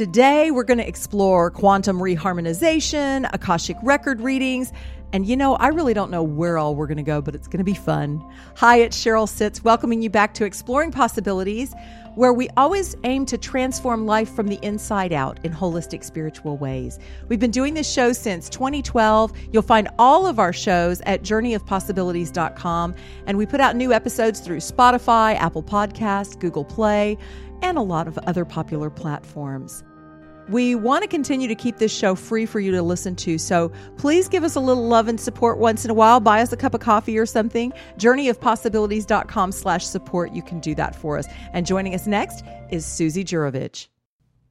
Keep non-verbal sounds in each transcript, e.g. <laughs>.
Today, we're going to explore quantum reharmonization, Akashic record readings, and you know, I really don't know where all we're going to go, but it's going to be fun. Hi, it's Cheryl Sitz, welcoming you back to Exploring Possibilities, where we always aim to transform life from the inside out in holistic spiritual ways. We've been doing this show since 2012. You'll find all of our shows at journeyofpossibilities.com, and we put out new episodes through Spotify, Apple Podcast, Google Play, and a lot of other popular platforms. We want to continue to keep this show free for you to listen to, so please give us a little love and support once in a while. Buy us a cup of coffee or something. Journeyofpossibilities.com slash support. You can do that for us. And joining us next is Susie Jurovich.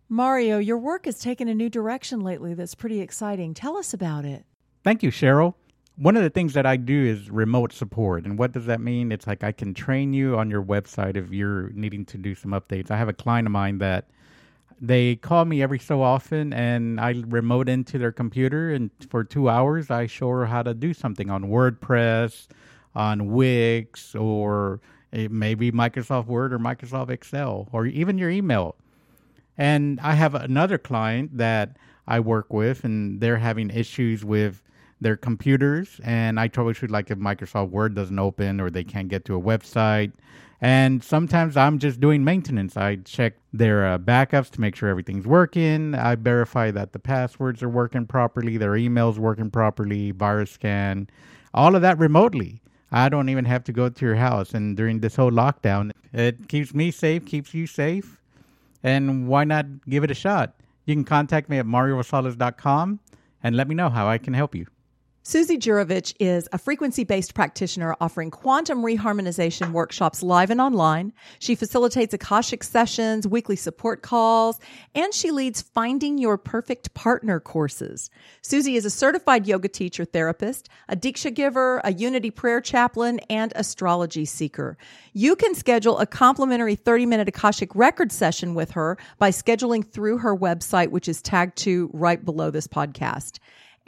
Mario, your work has taken a new direction lately that's pretty exciting. Tell us about it. Thank you, Cheryl. One of the things that I do is remote support. And what does that mean? It's like I can train you on your website if you're needing to do some updates. I have a client of mine that they call me every so often and I remote into their computer and for two hours I show her how to do something on WordPress, on Wix, or eh, maybe Microsoft Word or Microsoft Excel, or even your email. And I have another client that I work with and they're having issues with their computers and I troubleshoot like if Microsoft Word doesn't open or they can't get to a website and sometimes I'm just doing maintenance. I check their uh, backups to make sure everything's working. I verify that the passwords are working properly, their emails working properly, virus scan, all of that remotely. I don't even have to go to your house. And during this whole lockdown, it keeps me safe, keeps you safe. And why not give it a shot? You can contact me at mariorosales.com and let me know how I can help you. Susie Jurovich is a frequency based practitioner offering quantum reharmonization workshops live and online. She facilitates Akashic sessions, weekly support calls, and she leads Finding Your Perfect Partner courses. Susie is a certified yoga teacher therapist, a Diksha giver, a unity prayer chaplain, and astrology seeker. You can schedule a complimentary 30 minute Akashic record session with her by scheduling through her website, which is tagged to right below this podcast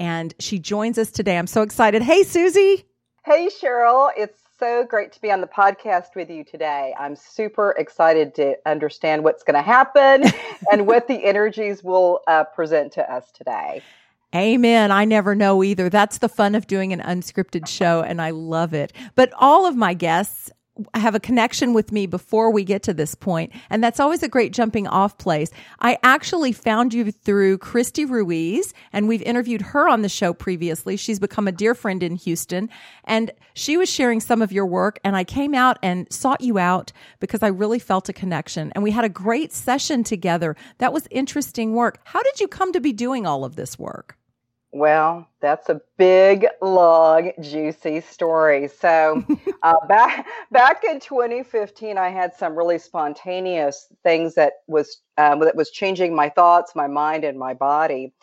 and she joins us today. I'm so excited. Hey, Susie. Hey, Cheryl. It's so great to be on the podcast with you today. I'm super excited to understand what's going to happen <laughs> and what the energies will uh, present to us today. Amen. I never know either. That's the fun of doing an unscripted show, and I love it. But all of my guests have a connection with me before we get to this point, and that's always a great jumping off place. I actually found you through Christy Ruiz, and we've interviewed her on the show previously. She's become a dear friend in Houston, and she was sharing some of your work, and I came out and sought you out because I really felt a connection, and we had a great session together. That was interesting work. How did you come to be doing all of this work? Well, that's a big, long, juicy story. So, <laughs> uh, back back in 2015, I had some really spontaneous things that was um, that was changing my thoughts, my mind, and my body.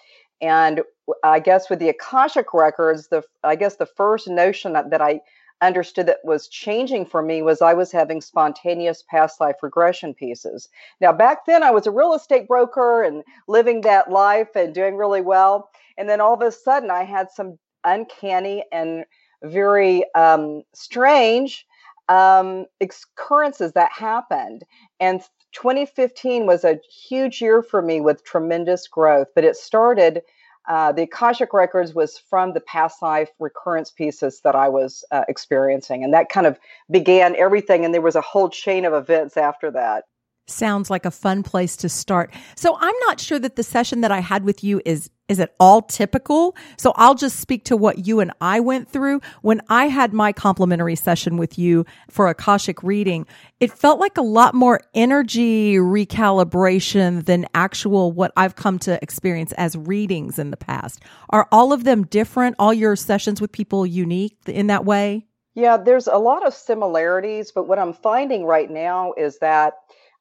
And I guess with the Akashic records, the I guess the first notion that, that I understood that was changing for me was I was having spontaneous past life regression pieces. Now, back then, I was a real estate broker and living that life and doing really well. And then all of a sudden, I had some uncanny and very um, strange um, occurrences that happened. And 2015 was a huge year for me with tremendous growth, but it started uh, the Akashic Records was from the past life recurrence pieces that I was uh, experiencing. And that kind of began everything. And there was a whole chain of events after that sounds like a fun place to start. So I'm not sure that the session that I had with you is is it all typical? So I'll just speak to what you and I went through when I had my complimentary session with you for a Akashic reading. It felt like a lot more energy recalibration than actual what I've come to experience as readings in the past. Are all of them different? All your sessions with people unique in that way? Yeah, there's a lot of similarities, but what I'm finding right now is that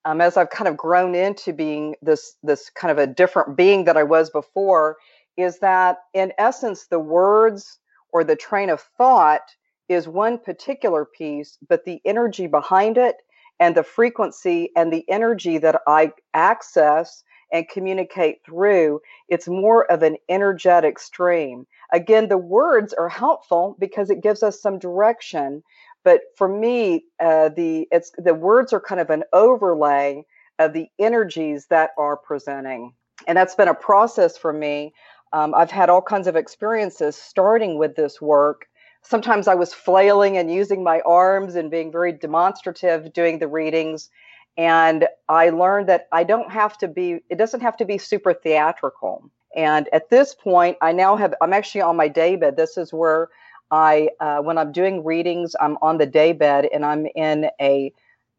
um, as I've kind of grown into being this this kind of a different being that I was before, is that in essence the words or the train of thought is one particular piece, but the energy behind it and the frequency and the energy that I access and communicate through, it's more of an energetic stream. Again, the words are helpful because it gives us some direction, but for me, uh, the it's the words are kind of an overlay of the energies that are presenting. and that's been a process for me. Um, I've had all kinds of experiences starting with this work. Sometimes I was flailing and using my arms and being very demonstrative doing the readings. And I learned that I don't have to be, it doesn't have to be super theatrical. And at this point, I now have, I'm actually on my daybed. This is where I, uh, when I'm doing readings, I'm on the daybed and I'm in a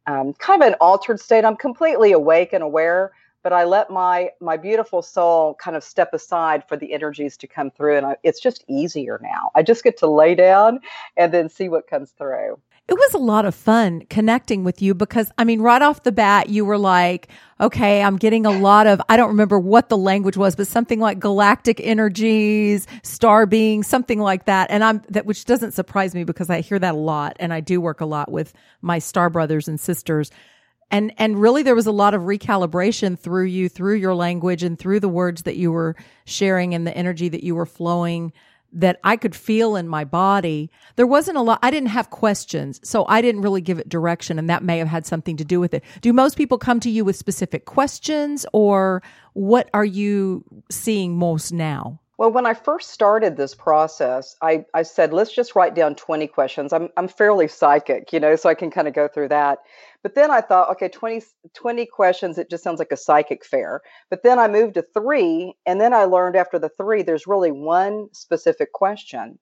um, kind of an altered state. I'm completely awake and aware, but I let my my beautiful soul kind of step aside for the energies to come through, and I, it's just easier now. I just get to lay down and then see what comes through it was a lot of fun connecting with you because I mean, right off the bat, you were like, okay, I'm getting a lot of, I don't remember what the language was, but something like galactic energies, star beings, something like that. And I'm that, which doesn't surprise me because I hear that a lot and I do work a lot with my star brothers and sisters. And, and really there was a lot of recalibration through you, through your language and through the words that you were sharing and the energy that you were flowing that I could feel in my body. There wasn't a lot, I didn't have questions, so I didn't really give it direction, and that may have had something to do with it. Do most people come to you with specific questions, or what are you seeing most now? Well, when I first started this process, I, I said, let's just write down 20 questions. I'm, I'm fairly psychic, you know, so I can kind of go through that. But then I thought, okay, 20, 20 questions, it just sounds like a psychic fair. But then I moved to three. And then I learned after the three, there's really one specific question.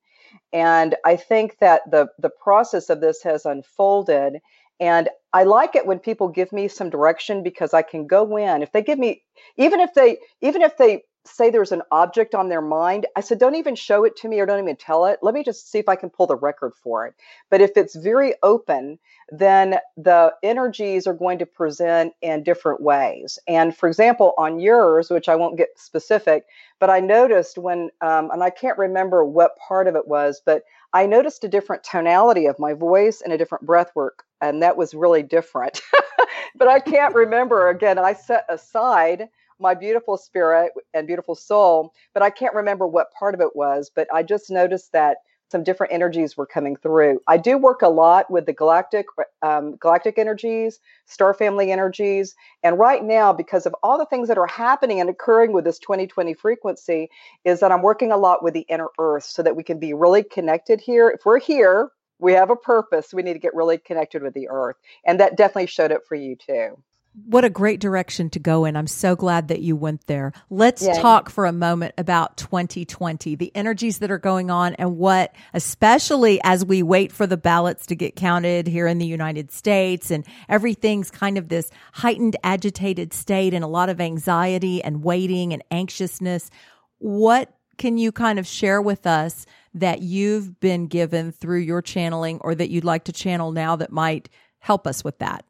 And I think that the, the process of this has unfolded. And I like it when people give me some direction because I can go in. If they give me, even if they, even if they say there's an object on their mind, I said, don't even show it to me or don't even tell it. Let me just see if I can pull the record for it. But if it's very open, then the energies are going to present in different ways. And for example, on yours, which I won't get specific, but I noticed when, um, and I can't remember what part of it was, but I noticed a different tonality of my voice and a different breath work. And that was really different. <laughs> but I can't remember. Again, I set aside my beautiful spirit and beautiful soul, but I can't remember what part of it was. But I just noticed that some different energies were coming through. I do work a lot with the galactic um, galactic energies, star family energies, and right now, because of all the things that are happening and occurring with this 2020 frequency, is that I'm working a lot with the inner Earth so that we can be really connected here. If we're here, we have a purpose. We need to get really connected with the Earth, and that definitely showed up for you too what a great direction to go in. I'm so glad that you went there. Let's yeah. talk for a moment about 2020, the energies that are going on and what, especially as we wait for the ballots to get counted here in the United States and everything's kind of this heightened agitated state and a lot of anxiety and waiting and anxiousness. What can you kind of share with us that you've been given through your channeling or that you'd like to channel now that might help us with that?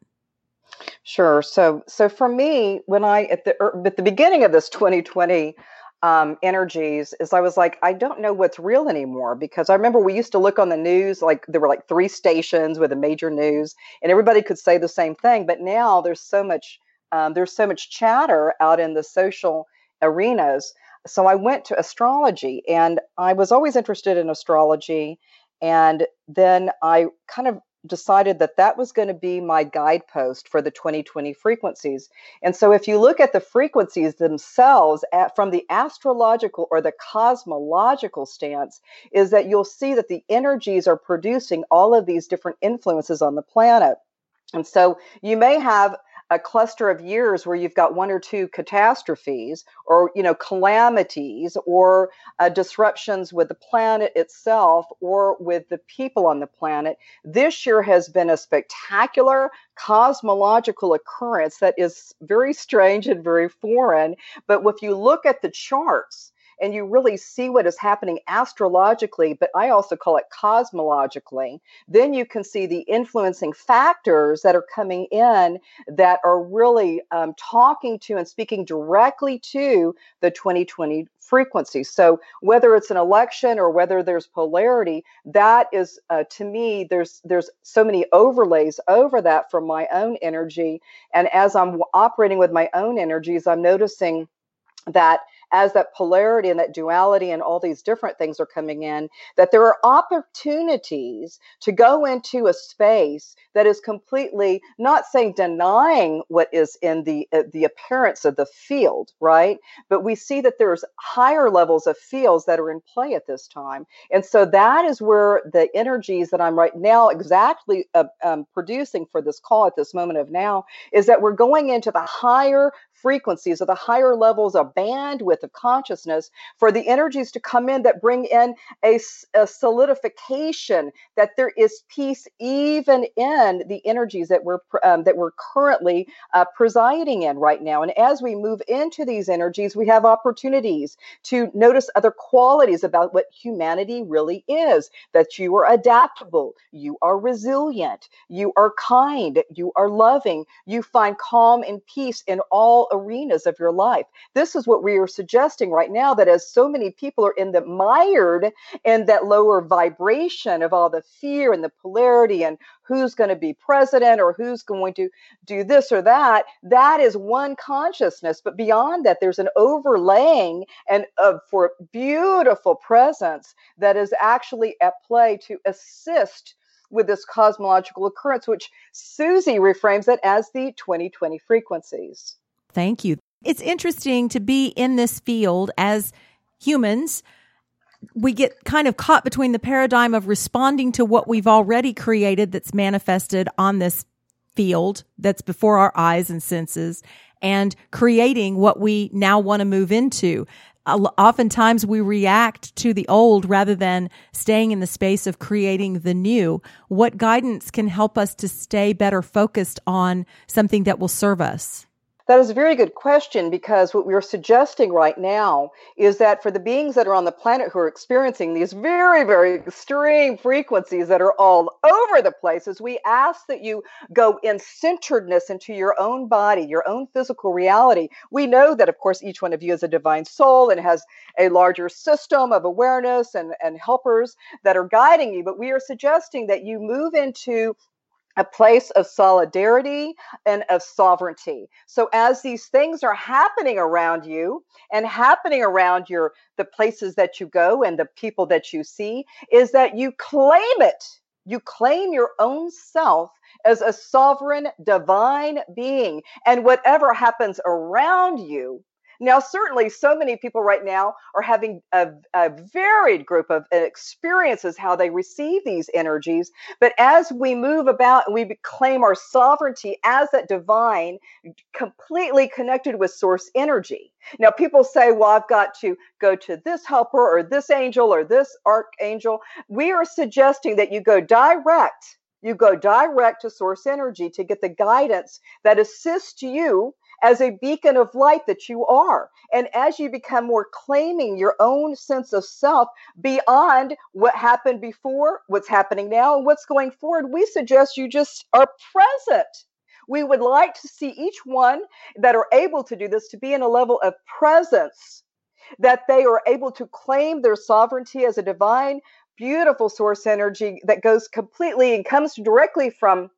Sure. So, so for me, when I at the er, at the beginning of this 2020 um, energies, is I was like, I don't know what's real anymore because I remember we used to look on the news like there were like three stations with the major news, and everybody could say the same thing. But now there's so much um, there's so much chatter out in the social arenas. So I went to astrology, and I was always interested in astrology. And then I kind of decided that that was going to be my guidepost for the 2020 frequencies. And so, if you look at the frequencies themselves at, from the astrological or the cosmological stance, is that you'll see that the energies are producing all of these different influences on the planet. And so, you may have a cluster of years where you've got one or two catastrophes or you know calamities or uh, disruptions with the planet itself or with the people on the planet this year has been a spectacular cosmological occurrence that is very strange and very foreign. But if you look at the charts and you really see what is happening astrologically, but I also call it cosmologically, then you can see the influencing factors that are coming in that are really um, talking to and speaking directly to the 2020 frequency. So whether it's an election or whether there's polarity, that is uh, to me there's there's so many overlays over that from my own energy, and as I'm operating with my own energies, I'm noticing that as that polarity and that duality and all these different things are coming in, that there are opportunities to go into a space that is completely not saying denying what is in the uh, the appearance of the field, right? But we see that there's higher levels of fields that are in play at this time, and so that is where the energies that I'm right now exactly uh, um, producing for this call at this moment of now is that we're going into the higher frequencies or the higher levels of bandwidth of consciousness for the energies to come in that bring in a, a solidification that there is peace even in the energies that we're um, that we're currently uh, presiding in right now and as we move into these energies we have opportunities to notice other qualities about what humanity really is that you are adaptable you are resilient you are kind you are loving you find calm and peace in all arenas of your life. This is what we are suggesting right now that as so many people are in the mired in that lower vibration of all the fear and the polarity and who's going to be president or who's going to do this or that, that is one consciousness. But beyond that, there's an overlaying and for beautiful presence that is actually at play to assist with this cosmological occurrence, which Susie reframes it as the 2020 frequencies. Thank you. It's interesting to be in this field as humans. We get kind of caught between the paradigm of responding to what we've already created that's manifested on this field that's before our eyes and senses and creating what we now want to move into. Oftentimes we react to the old rather than staying in the space of creating the new. What guidance can help us to stay better focused on something that will serve us? That is a very good question because what we're suggesting right now is that for the beings that are on the planet who are experiencing these very, very extreme frequencies that are all over the places, we ask that you go in centeredness into your own body, your own physical reality. We know that, of course, each one of you is a divine soul and has a larger system of awareness and, and helpers that are guiding you, but we are suggesting that you move into a place of solidarity and of sovereignty. So as these things are happening around you and happening around your the places that you go and the people that you see is that you claim it. You claim your own self as a sovereign divine being and whatever happens around you now, certainly, so many people right now are having a, a, varied group of experiences how they receive these energies. But as we move about and we claim our sovereignty as that divine, completely connected with source energy. Now, people say, well, I've got to go to this helper or this angel or this archangel. We are suggesting that you go direct you go direct to source energy to get the guidance that assists you as a beacon of light that you are. And as you become more claiming your own sense of self beyond what happened before, what's happening now, and what's going forward, we suggest you just are present. We would like to see each one that are able to do this to be in a level of presence, that they are able to claim their sovereignty as a divine, beautiful source energy that goes completely and comes directly from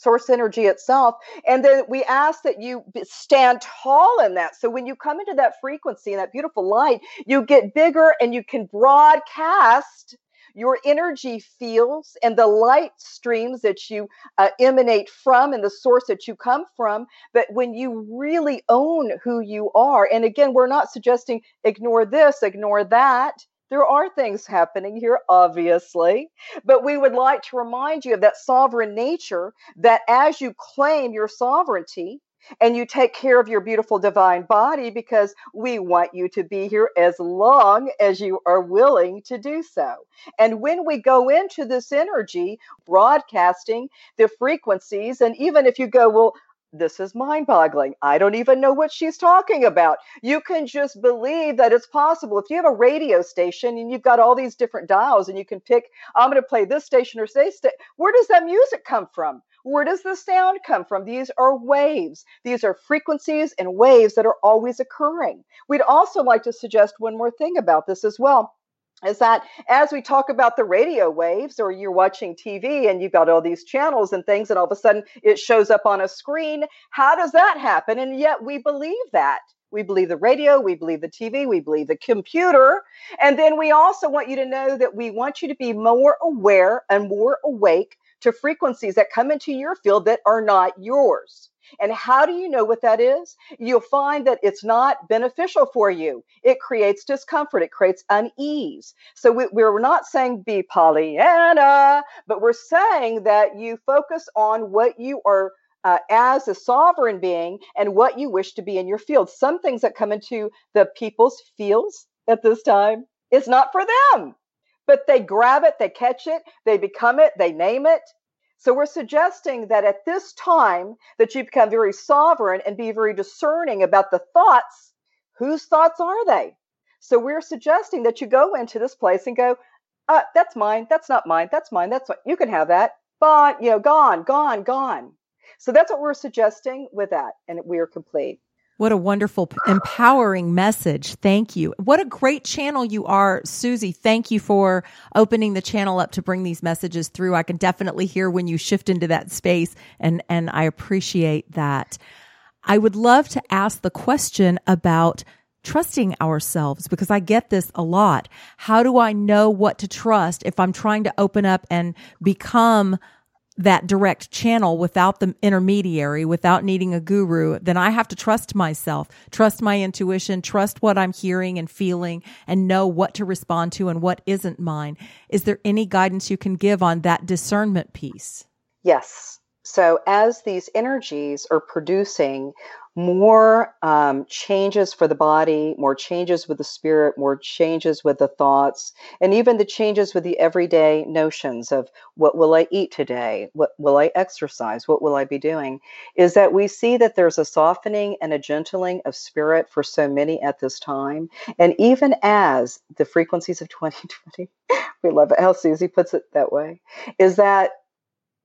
source energy itself. And then we ask that you stand tall in that. So when you come into that frequency and that beautiful light, you get bigger and you can broadcast your energy fields and the light streams that you uh, emanate from and the source that you come from. But when you really own who you are, and again, we're not suggesting ignore this, ignore that. There are things happening here, obviously, but we would like to remind you of that sovereign nature that as you claim your sovereignty, and you take care of your beautiful divine body because we want you to be here as long as you are willing to do so. And when we go into this energy, broadcasting the frequencies, and even if you go, well, this is mind boggling. I don't even know what she's talking about. You can just believe that it's possible. If you have a radio station and you've got all these different dials and you can pick, I'm going to play this station or say, sta- where does that music come from? Where does the sound come from? These are waves. These are frequencies and waves that are always occurring. We'd also like to suggest one more thing about this as well is that as we talk about the radio waves or you're watching TV and you've got all these channels and things and all of a sudden it shows up on a screen, how does that happen? And yet we believe that. We believe the radio, we believe the TV, we believe the computer. And then we also want you to know that we want you to be more aware and more awake to frequencies that come into your field that are not yours. And how do you know what that is? You'll find that it's not beneficial for you. It creates discomfort, it creates unease. So we, we're not saying be Pollyanna, but we're saying that you focus on what you are uh, as a sovereign being and what you wish to be in your field. Some things that come into the people's fields at this time is not for them, but they grab it, they catch it, they become it, they name it. So we're suggesting that at this time that you become very sovereign and be very discerning about the thoughts. Whose thoughts are they? So we're suggesting that you go into this place and go, uh, that's mine, that's not mine, that's mine, that's what you can have that. But you know, gone, gone, gone. So that's what we're suggesting with that, and we are complete. What a wonderful, empowering message. Thank you. What a great channel you are, Susie. Thank you for opening the channel up to bring these messages through. I can definitely hear when you shift into that space, and, and I appreciate that. I would love to ask the question about trusting ourselves because I get this a lot. How do I know what to trust if I'm trying to open up and become that direct channel without the intermediary, without needing a guru, then I have to trust myself, trust my intuition, trust what I'm hearing and feeling, and know what to respond to and what isn't mine. Is there any guidance you can give on that discernment piece? Yes. So, as these energies are producing more um, changes for the body, more changes with the spirit, more changes with the thoughts, and even the changes with the everyday notions of what will I eat today? What will I exercise? What will I be doing? Is that we see that there's a softening and a gentling of spirit for so many at this time. And even as the frequencies of <laughs> 2020, we love it how Susie puts it that way, is that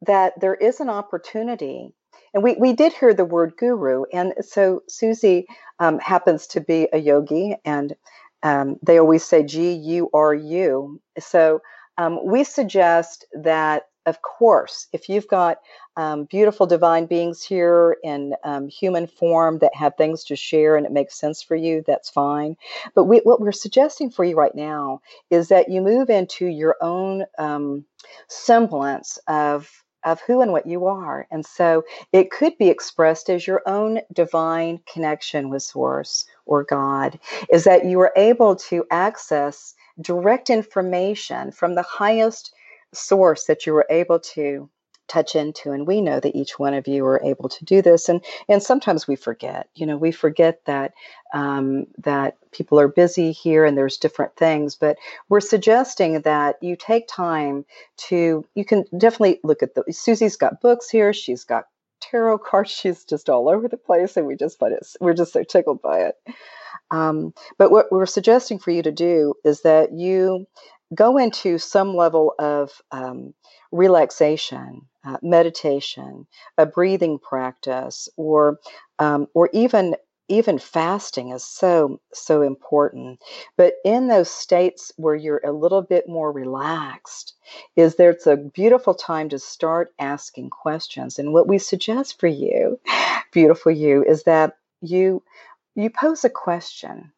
that there is an opportunity and we, we did hear the word guru. And so Susie um, happens to be a yogi, and um, they always say G U R U. So um, we suggest that, of course, if you've got um, beautiful divine beings here in um, human form that have things to share and it makes sense for you, that's fine. But we, what we're suggesting for you right now is that you move into your own um, semblance of of who and what you are. And so it could be expressed as your own divine connection with Source or God, is that you are able to access direct information from the highest source that you were able to touch into and we know that each one of you are able to do this and and sometimes we forget you know we forget that um, that people are busy here and there's different things but we're suggesting that you take time to you can definitely look at the susie's got books here she's got tarot <laughs> cards she's just all over the place and we just it we're just so tickled by it. Um, but what we're suggesting for you to do is that you go into some level of um, relaxation, uh, meditation, a breathing practice, or um, or even even fasting is so so important. But in those states where you're a little bit more relaxed is there's a beautiful time to start asking questions. And what we suggest for you beautiful you is that you you pose a question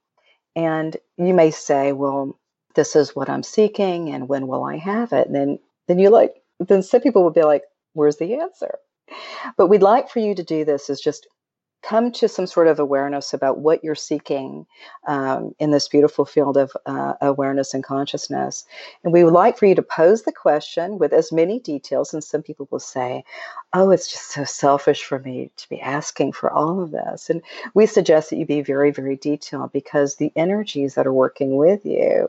and you may say well this is what i'm seeking and when will i have it? And then then you like then some people would be like, where's the answer? But we'd like for you to do this is just come to some sort of awareness about what you're seeking um, in this beautiful field of uh, awareness and consciousness. And we would like for you to pose the question with as many details. And some people will say, Oh, it's just so selfish for me to be asking for all of this. And we suggest that you be very, very detailed because the energies that are working with you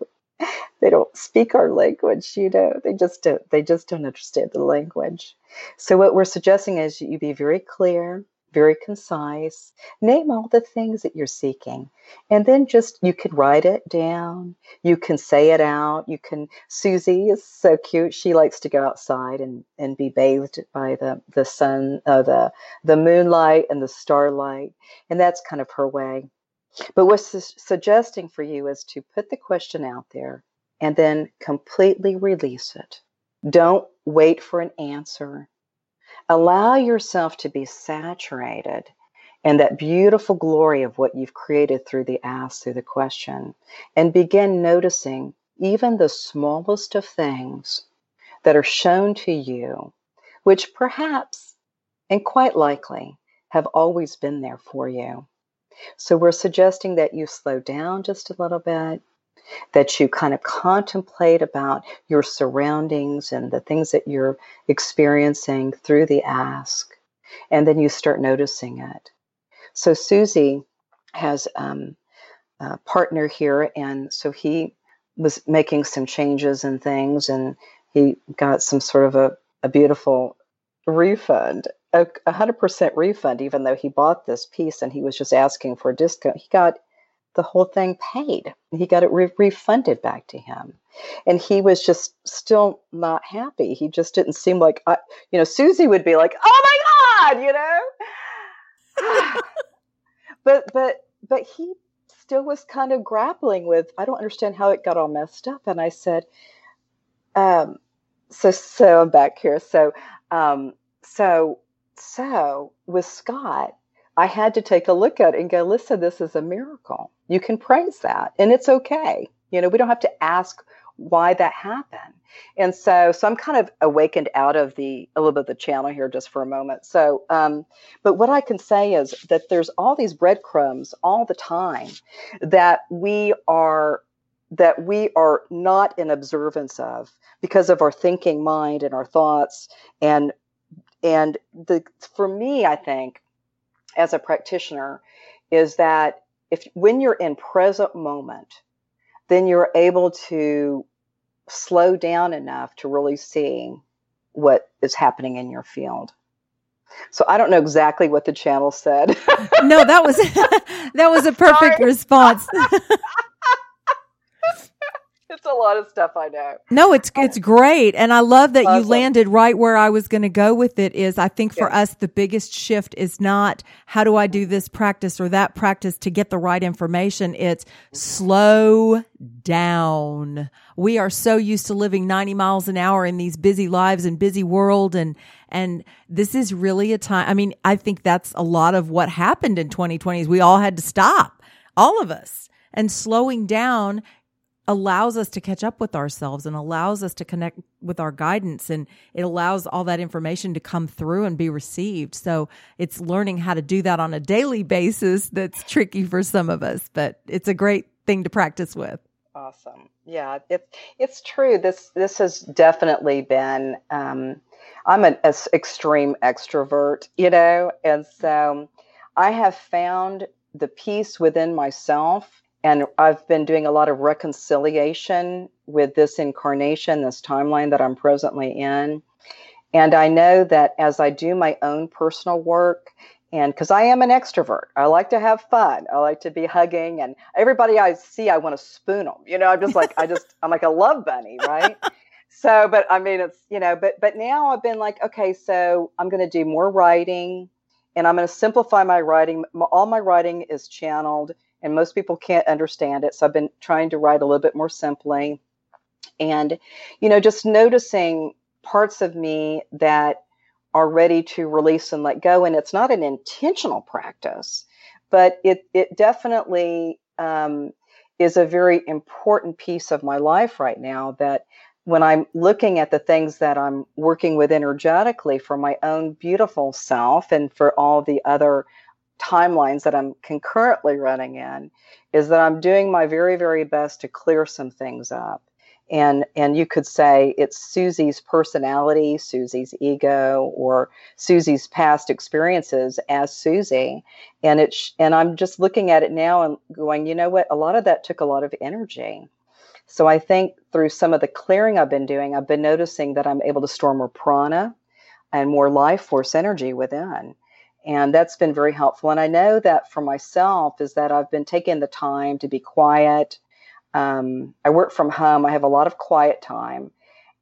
they don't speak our language you know they just don't they just don't understand the language. So what we're suggesting is you be very clear very concise name all the things that you're seeking. And then just you can write it down you can say it out you can susie is so cute she likes to go outside and and be bathed by the the sun uh, the the moonlight and the starlight and that's kind of her way. But what's su- suggesting for you is to put the question out there and then completely release it. Don't wait for an answer. Allow yourself to be saturated in that beautiful glory of what you've created through the ask, through the question, and begin noticing even the smallest of things that are shown to you, which perhaps and quite likely have always been there for you. So we're suggesting that you slow down just a little bit, that you kind of contemplate about your surroundings and the things that you're experiencing through the ask, and then you start noticing it. So Susie has um, a partner here, and so he was making some changes and things, and he got some sort of a, a beautiful refund, a hundred percent refund, even though he bought this piece and he was just asking for a discount. He got the whole thing paid. He got it re- refunded back to him. And he was just still not happy. He just didn't seem like, I, you know, Susie would be like, oh my God, you know? <sighs> but, but, but he still was kind of grappling with, I don't understand how it got all messed up. And I said, um, so, so I'm back here. So, um, so, so with Scott, I had to take a look at it and go, listen, this is a miracle. You can praise that, and it's okay. You know, we don't have to ask why that happened. And so, so I'm kind of awakened out of the a little bit of the channel here just for a moment. So, um, but what I can say is that there's all these breadcrumbs all the time that we are that we are not in observance of because of our thinking mind and our thoughts and and the for me i think as a practitioner is that if when you're in present moment, then you're able to slow down enough to really see what is happening in your field. So I don't know exactly what the channel said. no, that was <laughs> <laughs> that was a perfect response. <laughs> it's a lot of stuff I know. No, it's it's great, and I love that awesome. you landed right where I was going to go with it. Is I think for yeah. us the biggest shift is not how do I do this practice or that practice to get the right information. It's slow down. We are so used to living 90 miles an hour in these busy lives and busy world and and this is really a time I mean, I think that's a lot of what happened in 2020 is we all had to stop. All of us. And slowing down allows us to catch up with ourselves and allows us to connect with our guidance and it allows all that information to come through and be received. So it's learning how to do that on a daily basis that's tricky for some of us, but it's a great thing to practice with. Awesome. Yeah, it, it's true. This this has definitely been. Um, I'm an extreme extrovert, you know, and so I have found the peace within myself and I've been doing a lot of reconciliation with this incarnation, this timeline that I'm presently in. And I know that as I do my own personal work, and because I am an extrovert, I like to have fun. I like to be hugging, and everybody I see, I want to spoon them. You know, I'm just like, I just, <laughs> I'm like a love bunny, right? so, but I mean, it's, you know, but, but now I've been like, okay, so I'm going to do more writing and I'm going to simplify my writing. All my writing is channeled and most people can't understand it. So I've been trying to write a little bit more simply. And, you know, just noticing parts of me that are ready to release and let go. And it's not an intentional practice, but it, it definitely um, is a very important piece of my life right now that when I'm looking at the things that I'm working with energetically for my own beautiful self and for all the other timelines that I'm concurrently running in is that I'm doing my very, very best to clear some things up. And, and you could say it's Susie's personality, Susie's ego, or Susie's past experiences as Susie. And it's and I'm just looking at it now and going, you know what? A lot of that took a lot of energy. So I think through some of the clearing I've been doing, I've been noticing that I'm able to store more prana and more life force energy within and that's been very helpful. And i know that for myself is that i've been taking the time to be quiet. Um, i work from home. I have a lot of quiet time.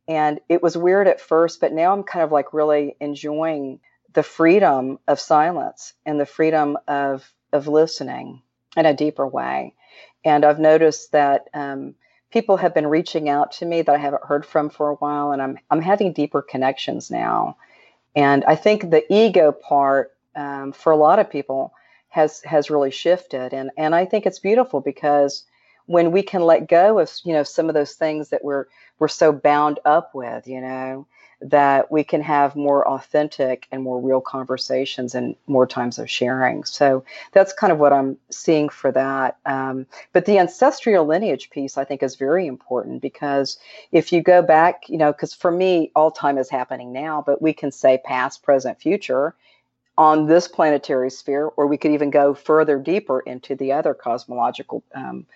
And it was weird at first but now i'm kind of like really enjoying the freedom of silence and the freedom of of listening in a deeper way. And i've noticed that um, people have been reaching out to me that i haven't heard from for a while and i'm i'm having deeper connections now. And i think the ego part um, for a lot of people has has really shifted and and I think it's beautiful because when we can let go of you know some of those things that we're we're so bound up with you know that we can have more authentic and more real conversations and more times of sharing. So that's kind of what I'm seeing for that. Um, but the ancestral lineage piece, I think, is very important because if you go back, you know, because for me, all time is happening now, but we can say past, present, future on this planetary sphere, or we could even go further deeper into the other cosmological um,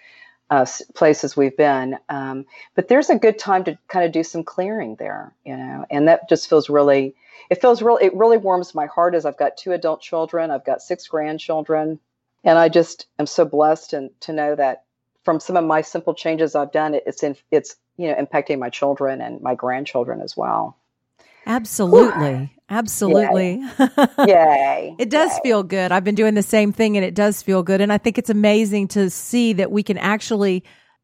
uh, places we've been. Um, but there's a good time to kind of do some clearing there, you know, and that just feels really, it feels really, it really warms my heart as I've got two adult children, I've got six grandchildren, and I just am so blessed and to know that from some of my simple changes I've done, it's in, it's you know impacting my children and my grandchildren as well. Absolutely. Absolutely. Yay. <laughs> Yay. it does Yay. feel good. I've been doing the same thing and it does feel good. And I think it's amazing to see that we can actually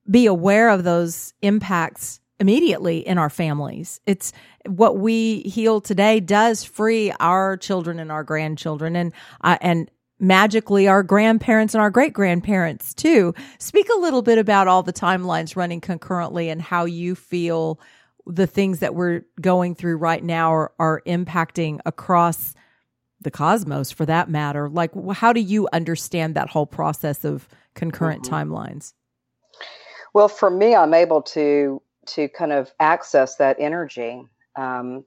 be aware of those impacts immediately in our families. It's what we heal today does free our children and our grandchildren and uh, and magically our grandparents and our great grandparents too. Speak a little bit about all the timelines running concurrently and how you feel the things that we're going through right now are, are impacting across the cosmos for that matter like how do you understand that whole process of concurrent mm-hmm. timelines well for me i'm able to to kind of access that energy um,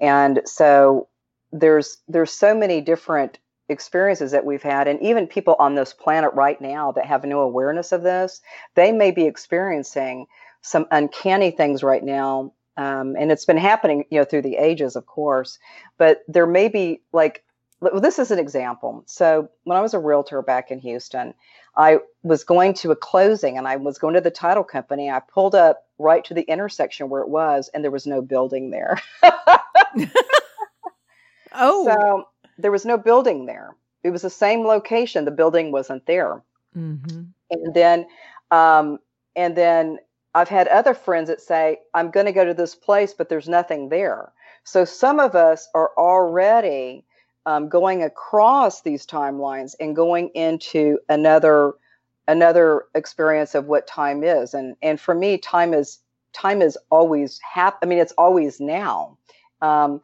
and so there's there's so many different experiences that we've had and even people on this planet right now that have no awareness of this they may be experiencing some uncanny things right now um, and it's been happening, you know, through the ages, of course. But there may be like, well, this is an example. So when I was a realtor back in Houston, I was going to a closing, and I was going to the title company. I pulled up right to the intersection where it was, and there was no building there. <laughs> oh, so there was no building there. It was the same location. The building wasn't there. Mm-hmm. And then, um, and then I've had other friends that say, I'm going to go to this place, but there's nothing there. So some of us are already um, going across these timelines and going into another another experience of what time is. And and for me, time is time is always hap- I mean, it's always now. Um,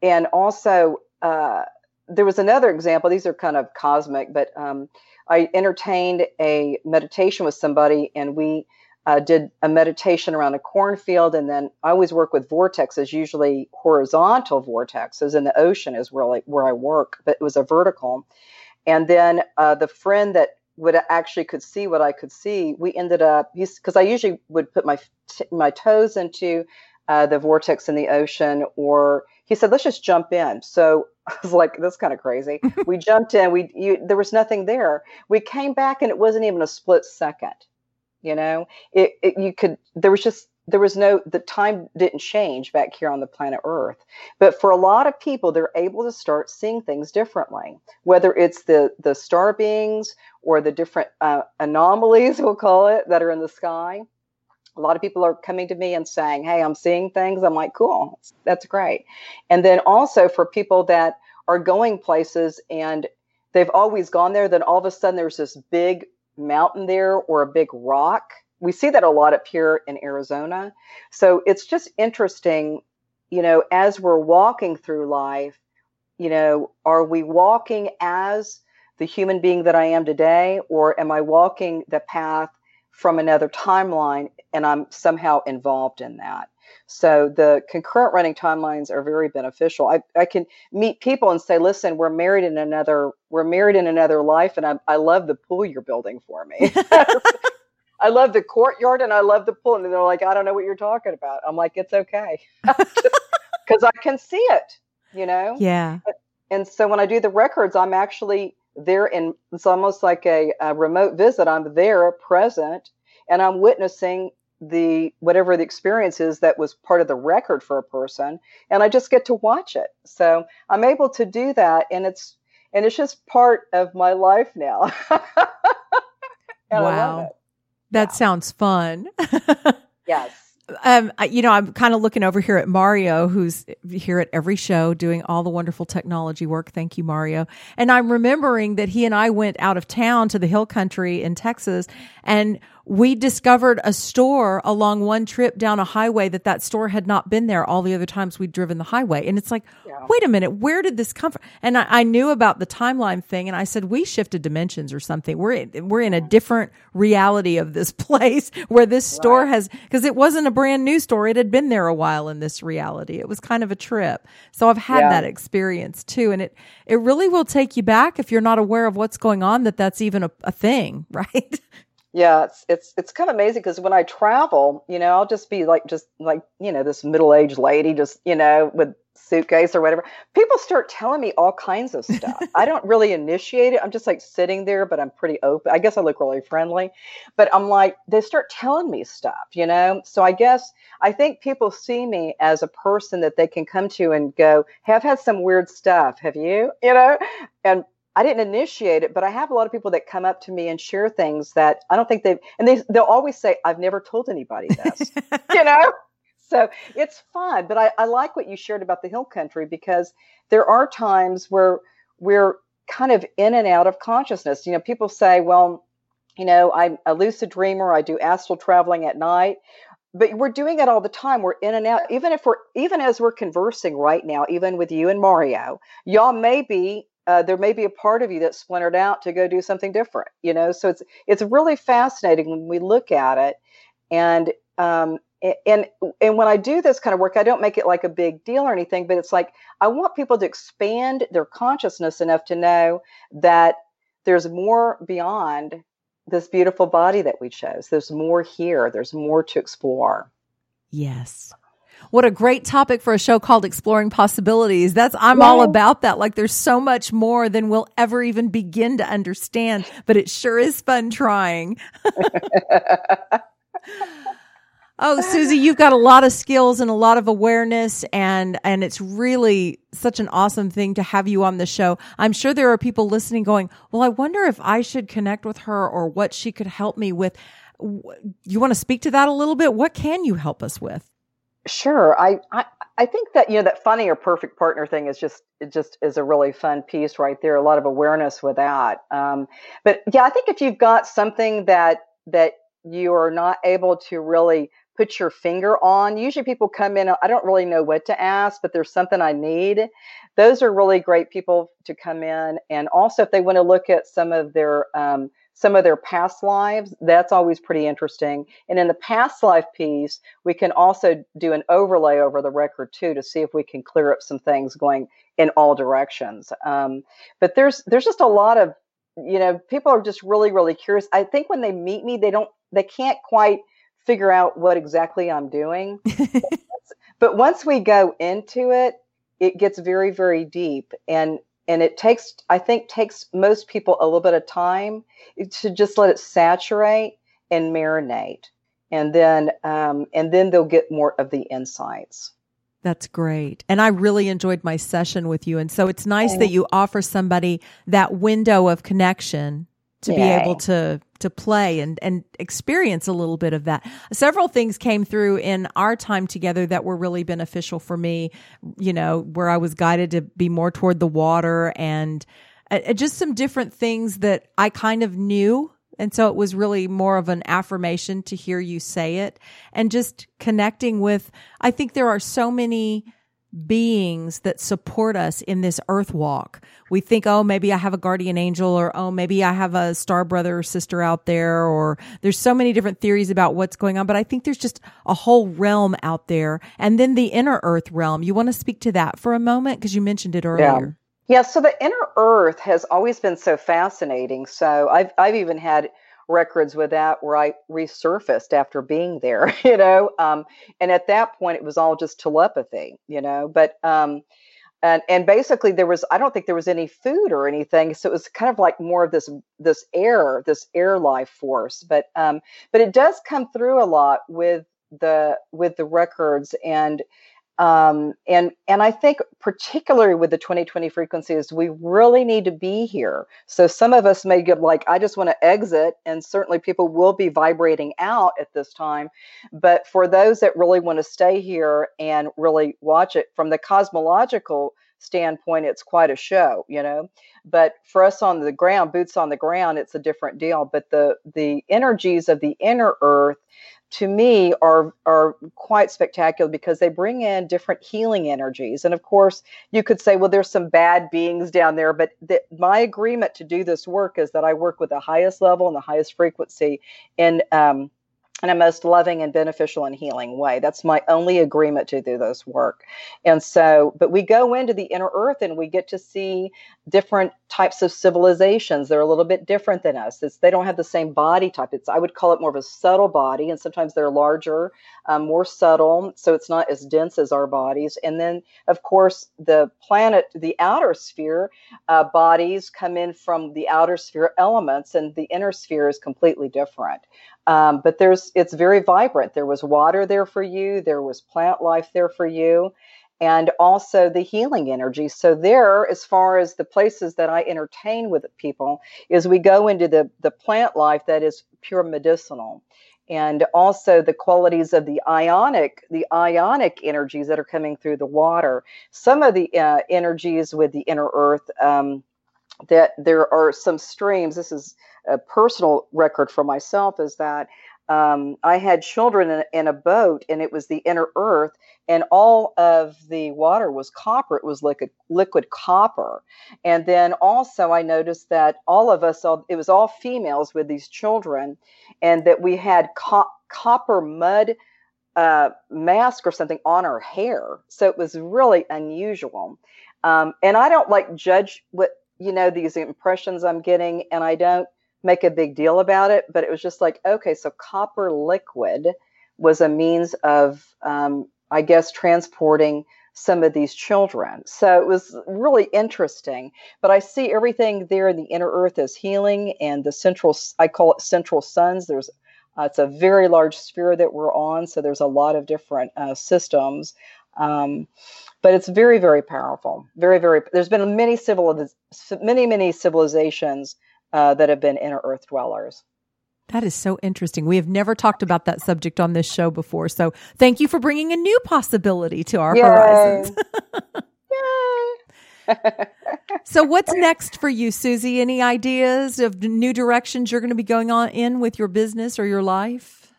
and also, uh, there was another example. These are kind of cosmic, but um, I entertained a meditation with somebody, and we uh, did a meditation around a cornfield, and then I always work with vortexes, usually horizontal vortexes, and the ocean is really where I work, but it was a vertical. And then uh, the friend that would actually could see what I could see, we ended up because I usually would put my my toes into uh, the vortex in the ocean, or he said, "Let's just jump in." So <laughs> I was like, "That's kind of crazy." <laughs> we jumped in. We you, there was nothing there. We came back, and it wasn't even a split second you know? It, it, you could there was just there was no the time didn't change back here on the planet earth. But for a lot of people they're able to start seeing things differently whether it's the the star beings or the different uh, anomalies <laughs> we'll call it that are in the sky. A lot of people are coming to me and saying hey i'm seeing things. I'm like cool. That's great. And then also for people that are going places and they've always gone there then all of a sudden there's this big mountain there or a big rock. We see that a lot up here in Arizona. So it's just interesting, you know, as we're walking through life, you know, are we walking as the human being that I am today, or am I walking the path from another timeline and I'm somehow involved in that? So the concurrent running timelines are very beneficial. I, I can meet people and say, listen, we're married in another, we're married in another life. And I, I love the pool you're building for me. <laughs> I love the courtyard and I love the pool. And they're like, I don't know what you're talking about. I'm like, it's okay. <laughs> Because I can see it, you know? Yeah. Uh, and so when I do the records, I'm actually there and it's almost like a, a remote visit. I'm there present and I'm witnessing the whatever the experience is that was part of the record for a person and i just get to watch it. So i'm able to do that and it's and it's just part of my life now. <laughs> Wow. that sounds fun. <laughs> Yes. Um, you know, I'm kind of looking over here at Mario, who's here at every show doing all the wonderful technology work. Thank you, Mario. And I'm remembering that he and I went out of town to the hill country in Texas and we discovered a store along one trip down a highway that that store had not been there all the other times we'd driven the highway. And it's like, yeah. wait a minute, where did this come from? And I, I, knew about the timeline thing, and I said, we shifted dimensions or something. We're in, we're in a different reality of this <laughs> place where this store right. has because it wasn't a brand new store; it had been there a while in this reality. It was kind of a trip. So I've had yeah. that experience too, and it it really will take you back if you're not aware of what's going on. That that's even a, a thing, <laughs> right? Yeah, it's it's it's kind of amazing because when I travel, you know, I'll just be like just like you know this middle aged lady, just you know with suitcase or whatever. People start telling me all kinds of stuff. <laughs> I don't really initiate it. I'm just like sitting there, but I'm pretty open. I guess I look really friendly, but I'm like they start telling me stuff, you know. So I guess I think people see me as a person that they can come to and go, I've had some weird stuff. Have you?" You know, and I didn't initiate it, but I have a lot of people that come up to me and share things that I don't think they've, and they, they'll always say, I've never told anybody this, <laughs> you know? So it's fun. But I, I like what you shared about the hill country because there are times where we're kind of in and out of consciousness. You know, people say, well, you know, I'm a lucid dreamer, I do astral traveling at night but we're doing it all the time we're in and out even if we're even as we're conversing right now even with you and mario y'all may be uh, there may be a part of you that's splintered out to go do something different you know? So it's it's really fascinating when we look at it and um and and when i do this kind of work i don't make it like a big deal or anything but it's like i want people to expand their consciousness enough to know that there's more beyond this beautiful body that we chose. There's more here. There's more to explore. Yes what a great topic for a show called Exploring Possibilities. That's, I'm all about that. Like there's so much more than we'll ever even begin to understand, but it sure is fun trying. <laughs> Oh, Susie, you've got a lot of skills and a lot of awareness and and it's really such an awesome thing to have you on the show. I'm sure there are people listening going, "Well, I wonder if I should connect with her or what she could help me with." You want to speak to that a little bit? What can you help us with? Sure. I, I I think that you know that funny or perfect partner thing is just it just is a really fun piece right there. A lot of awareness with that. Um, but yeah, I think if you've got something that that you are not able to really put your finger on, usually people come in. I don't really know what to ask, but there's something I need. Those are really great people to come in, and also if they want to look at some of their um, some of their past lives. That's always pretty interesting. And in the past life piece, we can also do an overlay over the record too to see if we can clear up some things going in all directions. Um, but there's there's just a lot of you know people are just really really curious. I think when they meet me, they don't they can't quite figure out what exactly I'm doing. <laughs> but once we go into it, it gets very very deep and and it takes i think takes most people a little bit of time to just let it saturate and marinate and then um, and then they'll get more of the insights that's great. And I really enjoyed my session with you. And so it's nice that you offer somebody that window of connection to Yay. be able to to play and and experience a little bit of that. Several things came through in our time together that were really beneficial for me, you know, where I was guided to be more toward the water and uh, just some different things that I kind of knew and so it was really more of an affirmation to hear you say it and just connecting with I think there are so many beings that support us in this earth walk. We think, oh, maybe I have a guardian angel, or oh, maybe I have a star brother or sister out there, or there's so many different theories about what's going on. But I think there's just a whole realm out there. And then the inner earth realm. You want to speak to that for a moment? Because you mentioned it earlier. Yeah. yeah. So the inner earth has always been so fascinating. So I've, I've even had records with that where I resurfaced after being there, <laughs> you know. Um, and at that point, it was all just telepathy, you know. But um, and and basically, there was I don't think there was any food or anything, so it was kind of like more of this this air, this air life force. But um, but it does come through a lot with the with the records and um, and and I think particularly with the 2020 frequencies, we really need to be here. So some of us may get like, I just want to exit, and certainly people will be vibrating out at this time. But for those that really want to stay here and really watch it from the cosmological standpoint, it's quite a show, you know. But for us on the ground, boots on the ground, it's a different deal. But the the energies of the inner earth to me are are quite spectacular because they bring in different healing energies and of course you could say well there's some bad beings down there but the, my agreement to do this work is that i work with the highest level and the highest frequency in um, in a most loving and beneficial and healing way. That's my only agreement to do this work. And so, but we go into the inner earth and we get to see different types of civilizations. They're a little bit different than us. It's, they don't have the same body type. It's I would call it more of a subtle body, and sometimes they're larger, um, more subtle, so it's not as dense as our bodies. And then, of course, the planet, the outer sphere uh, bodies come in from the outer sphere elements, and the inner sphere is completely different. Um, but there's it's very vibrant. There was water there for you. There was plant life there for you, and also the healing energy. So there, as far as the places that I entertain with people, is we go into the the plant life that is pure medicinal, and also the qualities of the ionic the ionic energies that are coming through the water. Some of the uh, energies with the inner earth. Um, that there are some streams. This is a personal record for myself is that um, I had children in, in, a boat and it was the inner earth and all of the water was copper. It was like a liquid copper. And then also I noticed that all of us, it was all females with these children and that we had co- copper mud uh, mask or something on our hair. So it was really unusual. Um, and I don't like judge what, you know, these impressions I'm getting and I don't make a big deal about it, but it was just like, okay, so copper liquid was a means of, um, I guess, transporting some of these children. So it was really interesting. But I see everything there in the inner earth as healing, and the central, I call it central suns. There's uh, it's a very large sphere that we're on, so there's a lot of different uh, systems. Um, but it's very, very powerful. Very, very. There's been many civil, many, many civilizations uh, that have been inner earth dwellers. That is so interesting. We have never talked about that subject on this show before. So thank you for bringing a new possibility to our Yay. horizons. <laughs> Yay. <laughs> so what's next for you, Susie? Any ideas of new directions you're going to be going on in with your business or your life?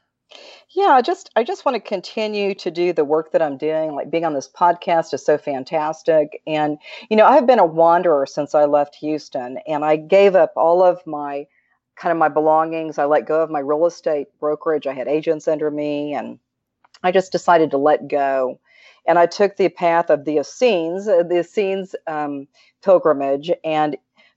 Yeah, just I just want to continue to do the work that I'm doing. Like being on this podcast is so fantastic. And you know, I've been a wanderer since I left Houston and I gave up all of my kind of my belongings. I let go of my real estate brokerage. I had agents under me and I just decided to let go. And I took the path of the Essenes, uh, the Essenes um, pilgrimage. And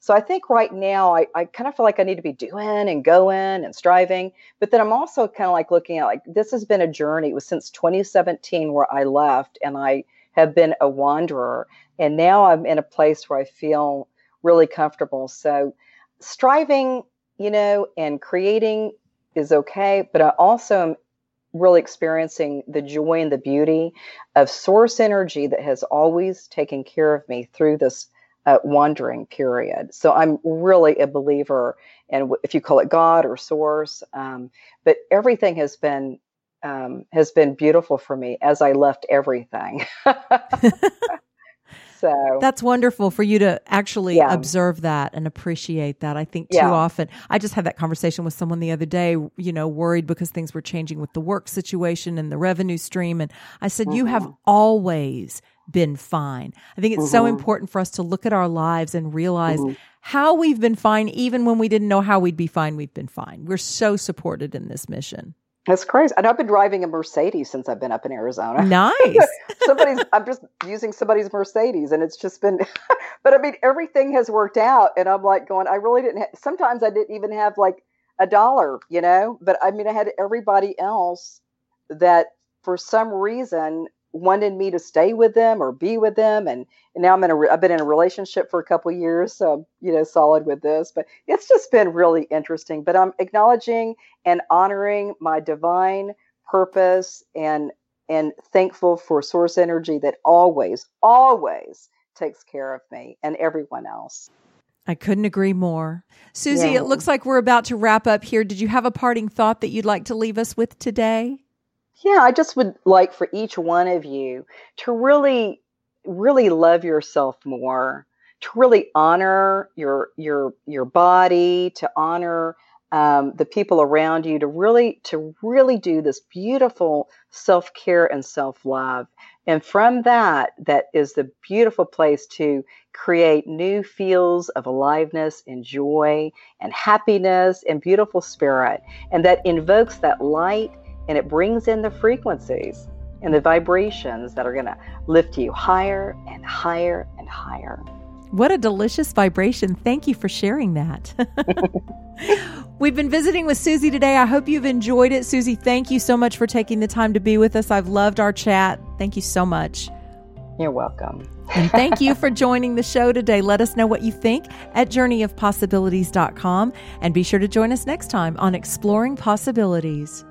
so I think right now I, I kind of feel like I need to be doing and going and striving. But then I'm also kind of like looking at like this has been a journey. It was since 2017 where I left and I have been a wanderer. And now I'm in a place where I feel really comfortable. So striving, you know, and creating is okay. But I also am really experiencing the joy and the beauty of source energy that has always taken care of me through this uh, wandering period. So I'm really a believer in if you call it God or source, um, but everything has been um, has been beautiful for me as I left everything. <laughs> <laughs> so that's wonderful for you to actually yeah. observe that and appreciate that. I think too yeah. often I just had that conversation with someone the other day, you know, worried because things were changing with the work situation and the revenue stream. And I said, mm-hmm. you have mm-hmm. always been fine. I think it's mm-hmm. so important for us to look at our lives and realize mm-hmm. how we've been fine, even when we didn't know how we'd be fine, we've been fine. We're so supported in this mission. That's crazy. And I've been driving a Mercedes since I've been up in Arizona. Nice. <laughs> somebody's I'm just using somebody's Mercedes and it's just been <laughs> but I mean everything has worked out and I'm like going I really didn't have, sometimes I didn't even have like a dollar, you know, but I mean I had everybody else that for some reason wanted me to stay with them or be with them and, and now i'm in a i've been in a relationship for a couple years so I'm, you know solid with this but it's just been really interesting but i'm acknowledging and honoring my divine purpose and and thankful for source energy that always, always takes care of me and everyone else. I couldn't agree more. Susie, yeah. it looks like we're about to wrap up here. Did you have a parting thought that you'd like to leave us with today? Yeah, I just would like for each one of you to really, really love yourself more, to really honor your your your body, to honor um, the people around you to really to really do this beautiful self-care and self-love. And from that that is the beautiful place to create new feels of aliveness and joy and happiness and beautiful spirit. And that invokes that light and it brings in the frequencies and the vibrations that are going to lift you higher and higher and higher what a delicious vibration. Thank you for sharing that. <laughs> We've been visiting with Susie today. I hope you've enjoyed it. Susie, thank you so much for taking the time to be with us. I've loved our chat. Thank you so much. You're welcome. and thank you for joining the show today. Let us know what you think at journeyofpossibilities.com and be sure to join us next time on Exploring Possibilities.